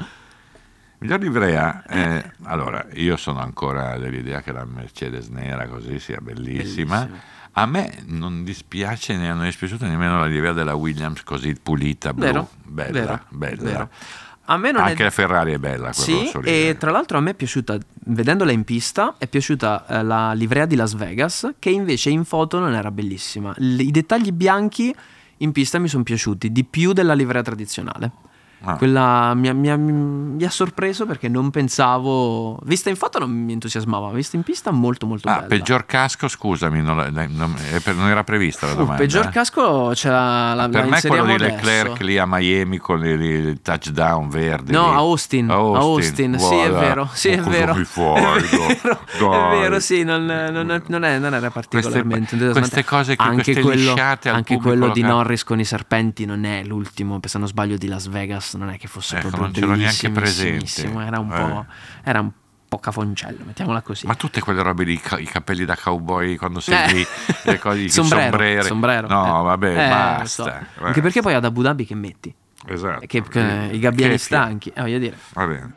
Miglior livrea? eh, allora, io sono ancora dell'idea che la Mercedes nera così sia bellissima. Bellissima. A me non dispiace, ne non è dispiaciuta nemmeno la livrea della Williams così pulita, blu, Vero? bella, Vero, bella. vero. A me non Anche è... la Ferrari è bella, Sì, e tra l'altro a me è piaciuta, vedendola in pista, è piaciuta eh, la livrea di Las Vegas, che invece in foto non era bellissima. L- I dettagli bianchi in pista mi sono piaciuti di più della livrea tradizionale. Ah. Quella mi ha, mi ha- mi ha sorpreso perché non pensavo. Vista in foto non mi entusiasmava, vista in pista molto molto Ah, bella. peggior casco, scusami, non, non- per- non era prevista la Uh, domanda. peggior eh? casco ce la, Per la me quello di adesso. Leclerc lì a Miami con il, touchdown verde. No, lì. a Austin, a Austin, sì è vero, sì è cosa vero, fai, è vero, dai. è vero, sì, non, non, è- era particolarmente queste entusiasmante. cose che- anche queste quello, lisciate al anche quello di. Norris con i serpenti non è l'ultimo, se non sbaglio di Las Vegas, non è che fosse Ecco, proprio non ce l'ho neanche presente. era un Eh. po', era un po' cafoncello, mettiamola così. Ma tutte quelle robe di ca- i capelli da cowboy quando sei Eh. lì, le cose, i sombrero, sombreri. sombrero. No, eh. vabbè, Eh, basta. so. Anche perché poi ad Abu Dhabi che metti? Esatto. Che, che- i gabbiani Che- stanchi, eh, voglio dire. Va bene.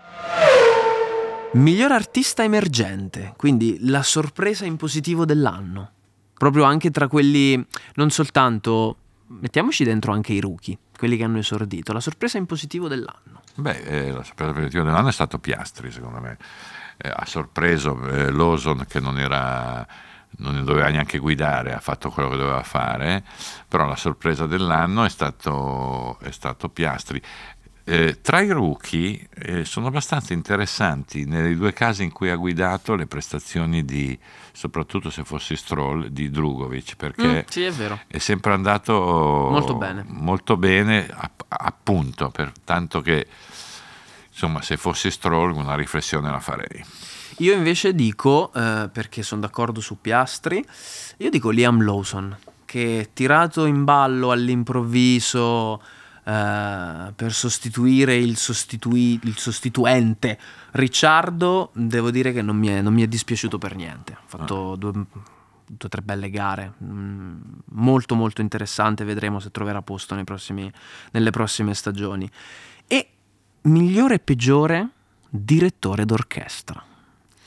Miglior artista emergente, quindi la sorpresa in positivo dell'anno. Proprio anche tra quelli, non soltanto, mettiamoci dentro anche i rookie, quelli che hanno esordito, la sorpresa in positivo dell'anno. Beh, eh, la sorpresa positiva dell'anno è stato Piastri, secondo me. Eh, ha sorpreso eh, Lawson che non era non doveva neanche guidare, ha fatto quello che doveva fare, però la sorpresa dell'anno è stato, è stato Piastri. Eh, tra i rookie eh, sono abbastanza interessanti nei due casi in cui ha guidato le prestazioni di, soprattutto se fossi Stroll, di Drugovic, perché Mm, sì, è vero. è sempre andato Molto bene. molto bene, app- appunto, per tanto che insomma se fossi Stroll una riflessione la farei. Io invece dico, eh, perché sono d'accordo su Piastri, io dico Liam Lawson, che tirato in ballo all'improvviso eh, per sostituire il, sostitui- il sostituente Ricciardo, devo dire che non mi è, non mi è dispiaciuto per niente. Ha fatto due, due o tre belle gare, mm, molto molto interessante, vedremo se troverà posto prossimi- nelle prossime stagioni. E migliore e peggiore direttore d'orchestra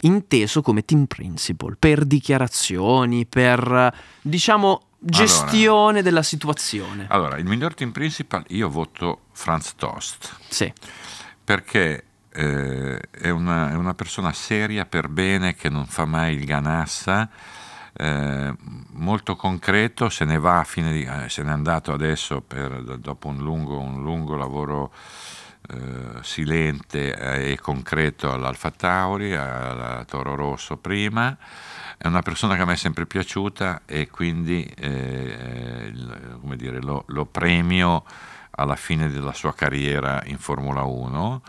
inteso come team principal per dichiarazioni, per diciamo gestione della situazione. Allora, il miglior team principal io voto Franz Tost, Sì, perché eh, è, una, è una persona seria per bene che non fa mai il ganassa, eh, molto concreto, se ne va a fine di, eh, se n'è andato adesso per- dopo un lungo, un lungo lavoro eh, silente e concreto all'Alfa Tauri, alla Toro Rosso prima. È una persona che a me è sempre piaciuta e quindi eh, dire, lo, lo premio alla fine della sua carriera in Formula 1.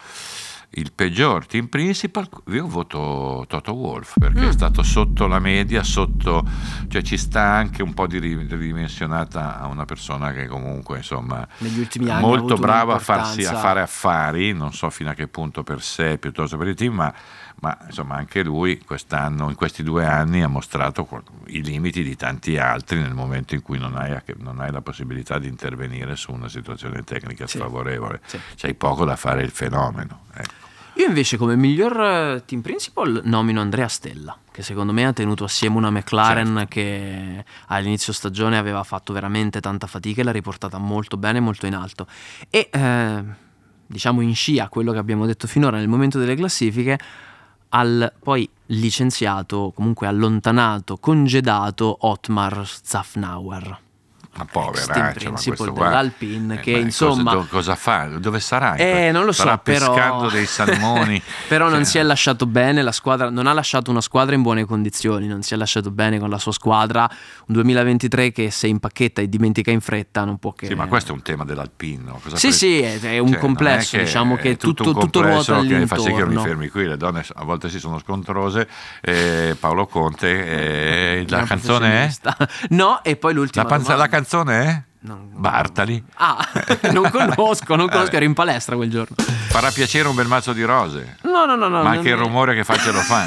Il peggior team principal, io voto Toto Wolf perché Mm. è stato sotto la media, sotto, cioè ci sta anche un po' di ri- ridimensionata a una persona che comunque insomma negli ultimi anni molto brava a, farsi, a fare affari, non so fino a che punto per sé piuttosto per il team, ma, ma, insomma anche lui quest'anno, in questi due anni ha mostrato i limiti di tanti altri nel momento in cui non hai, non hai la possibilità di intervenire su una situazione tecnica Sì. sfavorevole, Sì. c'hai poco da fare il fenomeno. ecco. Io invece come miglior eh, team principal nomino Andrea Stella, che secondo me ha tenuto assieme una McLaren Certo. che all'inizio stagione aveva fatto veramente tanta fatica e l'ha riportata molto bene, molto in alto. E eh, diciamo in scia quello che abbiamo detto finora nel momento delle classifiche, al poi licenziato, comunque allontanato, congedato Otmar Zafnauer. Ma povera, ex team eh, principal dell'Alpine, eh, che ma insomma... Cosa, do- cosa fa? Dove sarà? Eh, non lo so, Starà però... pescando dei salmoni. però non Cioè, si è lasciato bene, la squadra non ha lasciato una squadra in buone condizioni, non si è lasciato bene con la sua squadra. Un 2023 che se impacchetta e dimentica in fretta non può che... Sì, ma questo è un tema dell'alpino. Cosa Sì, pre- sì, è, un Cioè, non è complesso, diciamo che tutto, tutto, tutto complesso ruota che fa sì che io mi all'intorno. fermi qui, le donne a volte sì sono scontrose. eh, Paolo Conte, eh, la canzone è? No, e poi l'ultima La, panza- la canzone è? Non- Bartali. Ah, non conosco, non conosco, ero in palestra quel giorno. Farà piacere un bel mazzo di rose. No, no, no, no. ma anche il rumore che fa ce lo fa.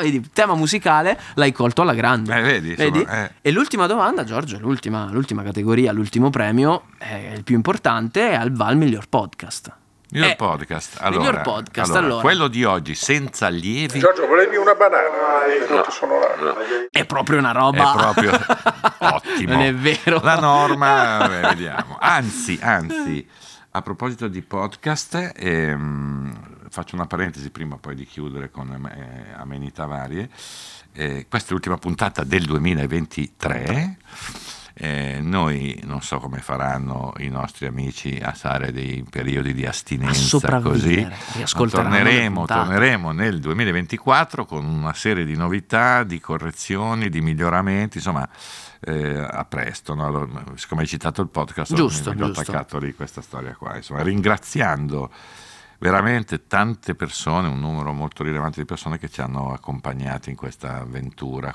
Vedi, tema musicale l'hai colto alla grande. Eh, vedi, insomma, eh. E l'ultima domanda, Giorgio, l'ultima, l'ultima categoria, l'ultimo premio, è il più importante, è al VAL miglior podcast. Miglior Eh, podcast. Allora, miglior podcast, allora. Quello di oggi, senza allievi, Giorgio, volevi una banana? No, sono là. È proprio una è roba... proprio ottimo. Non è vero. La norma, vabbè, vediamo. Anzi, anzi, a proposito di podcast, ehm, faccio una parentesi prima poi di chiudere con eh, amenità varie. Eh, questa è l'ultima puntata del 2023. Eh, noi non so come faranno i nostri amici a stare dei periodi di astinenza così. Torneremo, torneremo nel 2024 con una serie di novità, di correzioni, di miglioramenti, insomma eh, a presto. no? Allora, siccome hai citato il podcast, Giusto, mi, mi ho attaccato lì questa storia qua. Insomma, ringraziando veramente tante persone, un numero molto rilevante di persone che ci hanno accompagnati in questa avventura.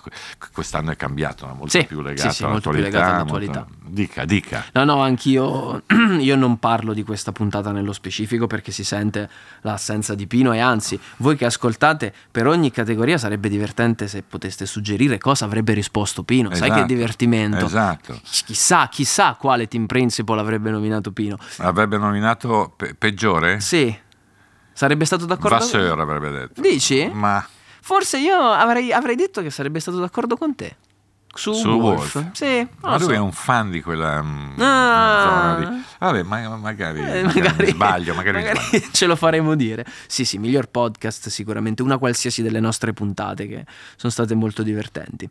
Quest'anno è cambiato, no? molto Sì, più legato sì, sì, molto più all'attualità. legato all'attualità. molto- Dica, dica. No, no, anch'io io non parlo di questa puntata nello specifico perché si sente l'assenza di Pino e anzi, voi che ascoltate, per ogni categoria sarebbe divertente se poteste suggerire cosa avrebbe risposto Pino. Sai che Esatto, divertimento. Esatto. Chissà, chissà quale team principal avrebbe nominato Pino. Avrebbe nominato pe- peggiore? Sì. Sarebbe stato d'accordo Vasseur avrebbe detto. Dici? Ma Forse io avrei, avrei detto che sarebbe stato d'accordo con te. Su, Su Wolf. Wolf. Sì, Ma lui so. è un fan di quella mm, Ah. lì. Vabbè, ma- magari, Eh, magari magari, sbaglio, magari, magari sbaglio. ce lo faremo dire. Sì, sì, miglior podcast sicuramente, una qualsiasi delle nostre puntate che sono state molto divertenti.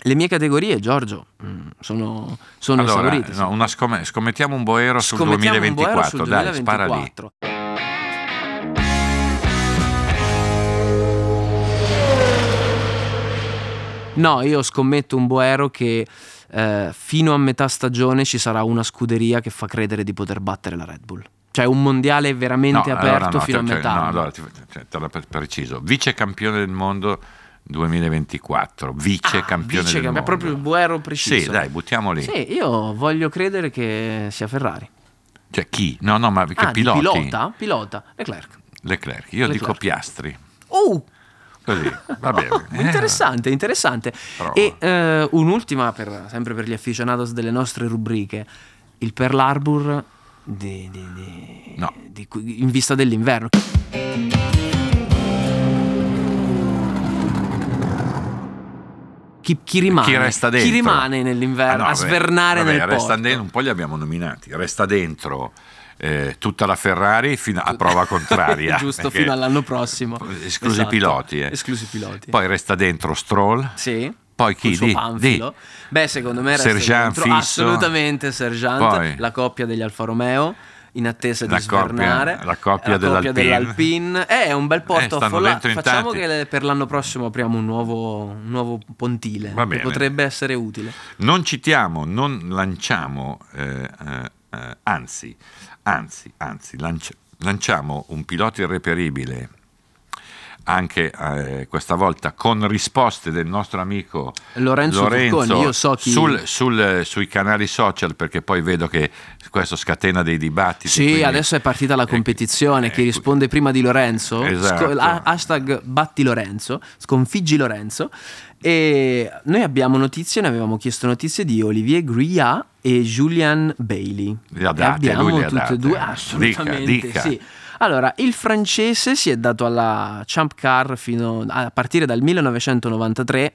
Le mie categorie, Giorgio, mm, sono, sono Allora, esaurite. no, una scomm- scommettiamo un boero sul Scommettiamo un 2024, boero sul dai, spara lì. No, io scommetto un boero che eh, fino a metà stagione ci sarà una scuderia che fa credere di poter battere la Red Bull. Cioè un mondiale veramente No, aperto allora no, fino cioè, a metà. no, allora, ti- cioè, te pre- preciso, vice campione del mondo 2024, vice Ah, campione vice del mondo. è proprio il boero preciso. Sì, dai, buttiamo lì. Sì, io voglio credere che sia Ferrari. Cioè chi? No, no, ma che ah, piloti? pilota? Pilota, Leclerc. Leclerc. Io dico Leclerc. Piastri. Uh, Così, va bene. Eh, interessante, interessante. Prova. E eh, un'ultima, per- sempre per gli aficionados delle nostre rubriche, il Pearl Harbor di- di- di- No. in vista dell'inverno. Chi, chi rimane? Chi resta dentro? Chi rimane nell'inverno Ah, no, a svernare vabbè, nel resta porto? dentro, un po' li abbiamo nominati. Resta dentro eh, tutta la Ferrari fino a prova contraria. Giusto, fino all'anno prossimo. Esclusi Esatto, piloti. eh. Esclusi piloti. Poi resta dentro Stroll. Sì. Poi chi? Di- panfilo. Beh, secondo me resta Sergeant dentro fisso. assolutamente Sergeant, Poi. la coppia degli Alfa Romeo in attesa La di svernare coppia- la coppia dell'Alpine. dell'Alpine. Eh, è un bel Eh, porto affollato dentro in facciamo che per l'anno prossimo apriamo un nuovo, un nuovo pontile che potrebbe essere utile Non citiamo, non lanciamo, eh, eh, eh, anzi, anzi, anzi, lanci- lanciamo un pilota irreperibile anche eh, questa volta con risposte del nostro amico Lorenzo Turconi, io so chi- sul- sul- sui canali social perché poi vedo che questo scatena dei dibattiti. Sì, quindi- adesso è partita la eh, competizione. Chi eh, risponde prima di Lorenzo, Esatto. ha- hashtag batti Lorenzo, sconfiggi Lorenzo. E noi abbiamo notizie, ne avevamo chiesto notizie di Olivier Gria e Julian Bailey. Le ha date, abbiamo lui le ha e date. due, assolutamente Dica, dica. sì. Allora, il francese si è dato alla Champ Car fino a partire dal 1993,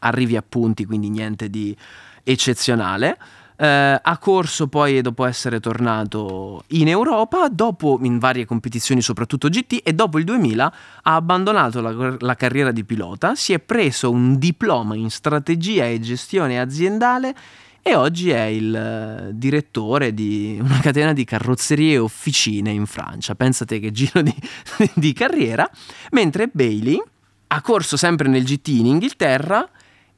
arrivi a punti, quindi niente di eccezionale. Eh, ha corso poi dopo essere tornato in Europa, dopo in varie competizioni, soprattutto GT, e dopo il 2000 ha abbandonato la, la carriera di pilota, si è preso un diploma in strategia e gestione aziendale e oggi è il eh, direttore di una catena di carrozzerie e officine in Francia. Pensate che giro di, di carriera. Mentre Bailey ha corso sempre nel GT in Inghilterra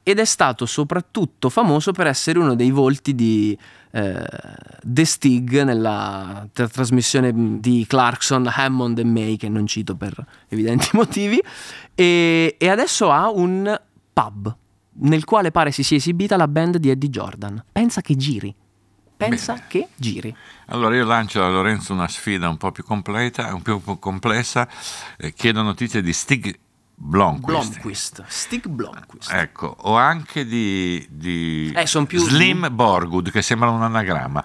ed è stato soprattutto famoso per essere uno dei volti di eh, The Stig nella tra- trasmissione di Clarkson, Hammond e May, che non cito per evidenti motivi, e, e adesso ha un pub nel quale pare si sia esibita la band di Eddie Jordan. Pensa che giri. Pensa Bene. che giri. Allora io lancio a Lorenzo una sfida un po' più completa, un po' più complessa, eh, chiedo notizie di Stig Blomqvist. Blomqvist. Stig Blomqvist. Ecco, o anche di, di Eh, più- Slim Borgud, che sembra un anagramma.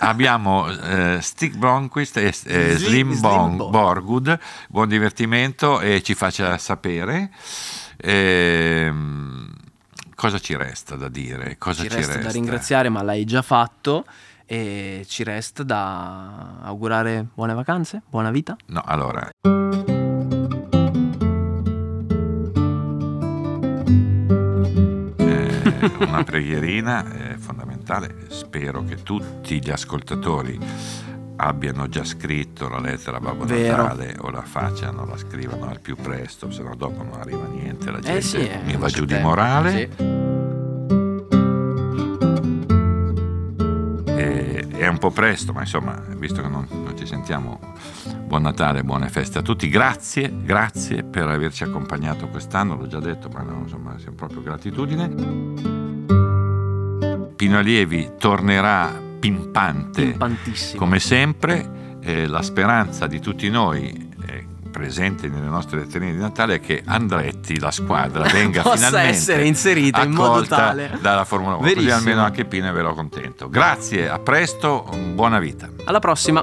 Abbiamo eh, Stig Blomqvist e eh, Slim- Slim, Bon- Borg. Borgud. Buon divertimento e ci faccia sapere. Ehm, cosa ci resta da dire? Cosa ci resta da ringraziare, ma l'hai già fatto. E ci resta da augurare buone vacanze, buona vita. No, allora. Una preghierina è fondamentale. Spero che tutti gli ascoltatori abbiano già scritto la lettera a Babbo Vero. Natale o la facciano, la scrivano al più presto, se no dopo non arriva niente, la gente Eh sì, eh, mi va giù di morale. sì. È un po' presto, ma insomma, visto che non, non ci sentiamo, buon Natale, buone feste a tutti. Grazie, grazie per averci accompagnato quest'anno, l'ho già detto, ma no, insomma, siamo proprio gratitudine. Pino Allievi tornerà pimpante Pimpantissimo. come sempre. eh, la speranza di tutti noi presente nelle nostre letterine di Natale è che Andretti, la squadra, venga Possa finalmente essere inserita in modo tale. dalla Formula 1. Così Verissimo. almeno anche Pino è vero contento. Grazie, a presto, buona vita. Alla prossima.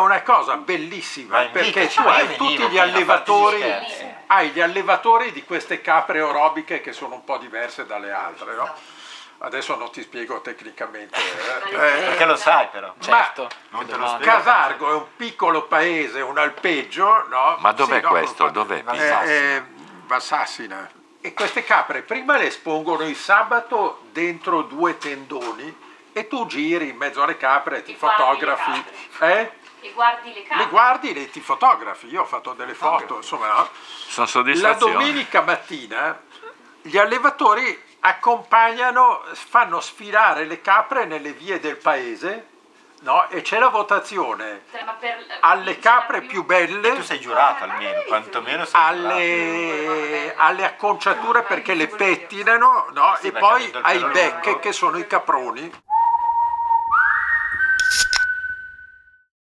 Una cosa bellissima Ma invita, perché ci tu hai tutti gli allevatori, hai gli allevatori di queste capre orobiche che sono un po' diverse dalle altre, no? Adesso non ti spiego tecnicamente. eh. Perché lo sai però. Certo. Non te lo spiego. Casargo è un piccolo paese, un alpeggio, no? Ma dov'è Sì, no, questo? Dov'è? Eh, eh, Valsassina. E queste capre prima le espongono il sabato dentro due tendoni e tu giri in mezzo alle capre e ti guardi fotografi. Eh? E guardi le Le carte. guardi e ti fotografi. Io ho fatto delle foto, insomma, no? Sono La soddisfazione. domenica mattina gli allevatori accompagnano, fanno sfilare le capre nelle vie del paese no? e c'è la votazione Cioè, Ma per- alle capre più belle, Tu sei giurato almeno, quantomeno sei alle, alle acconciature perché le pettinano no? Sì, e poi ai becche che sono i caproni.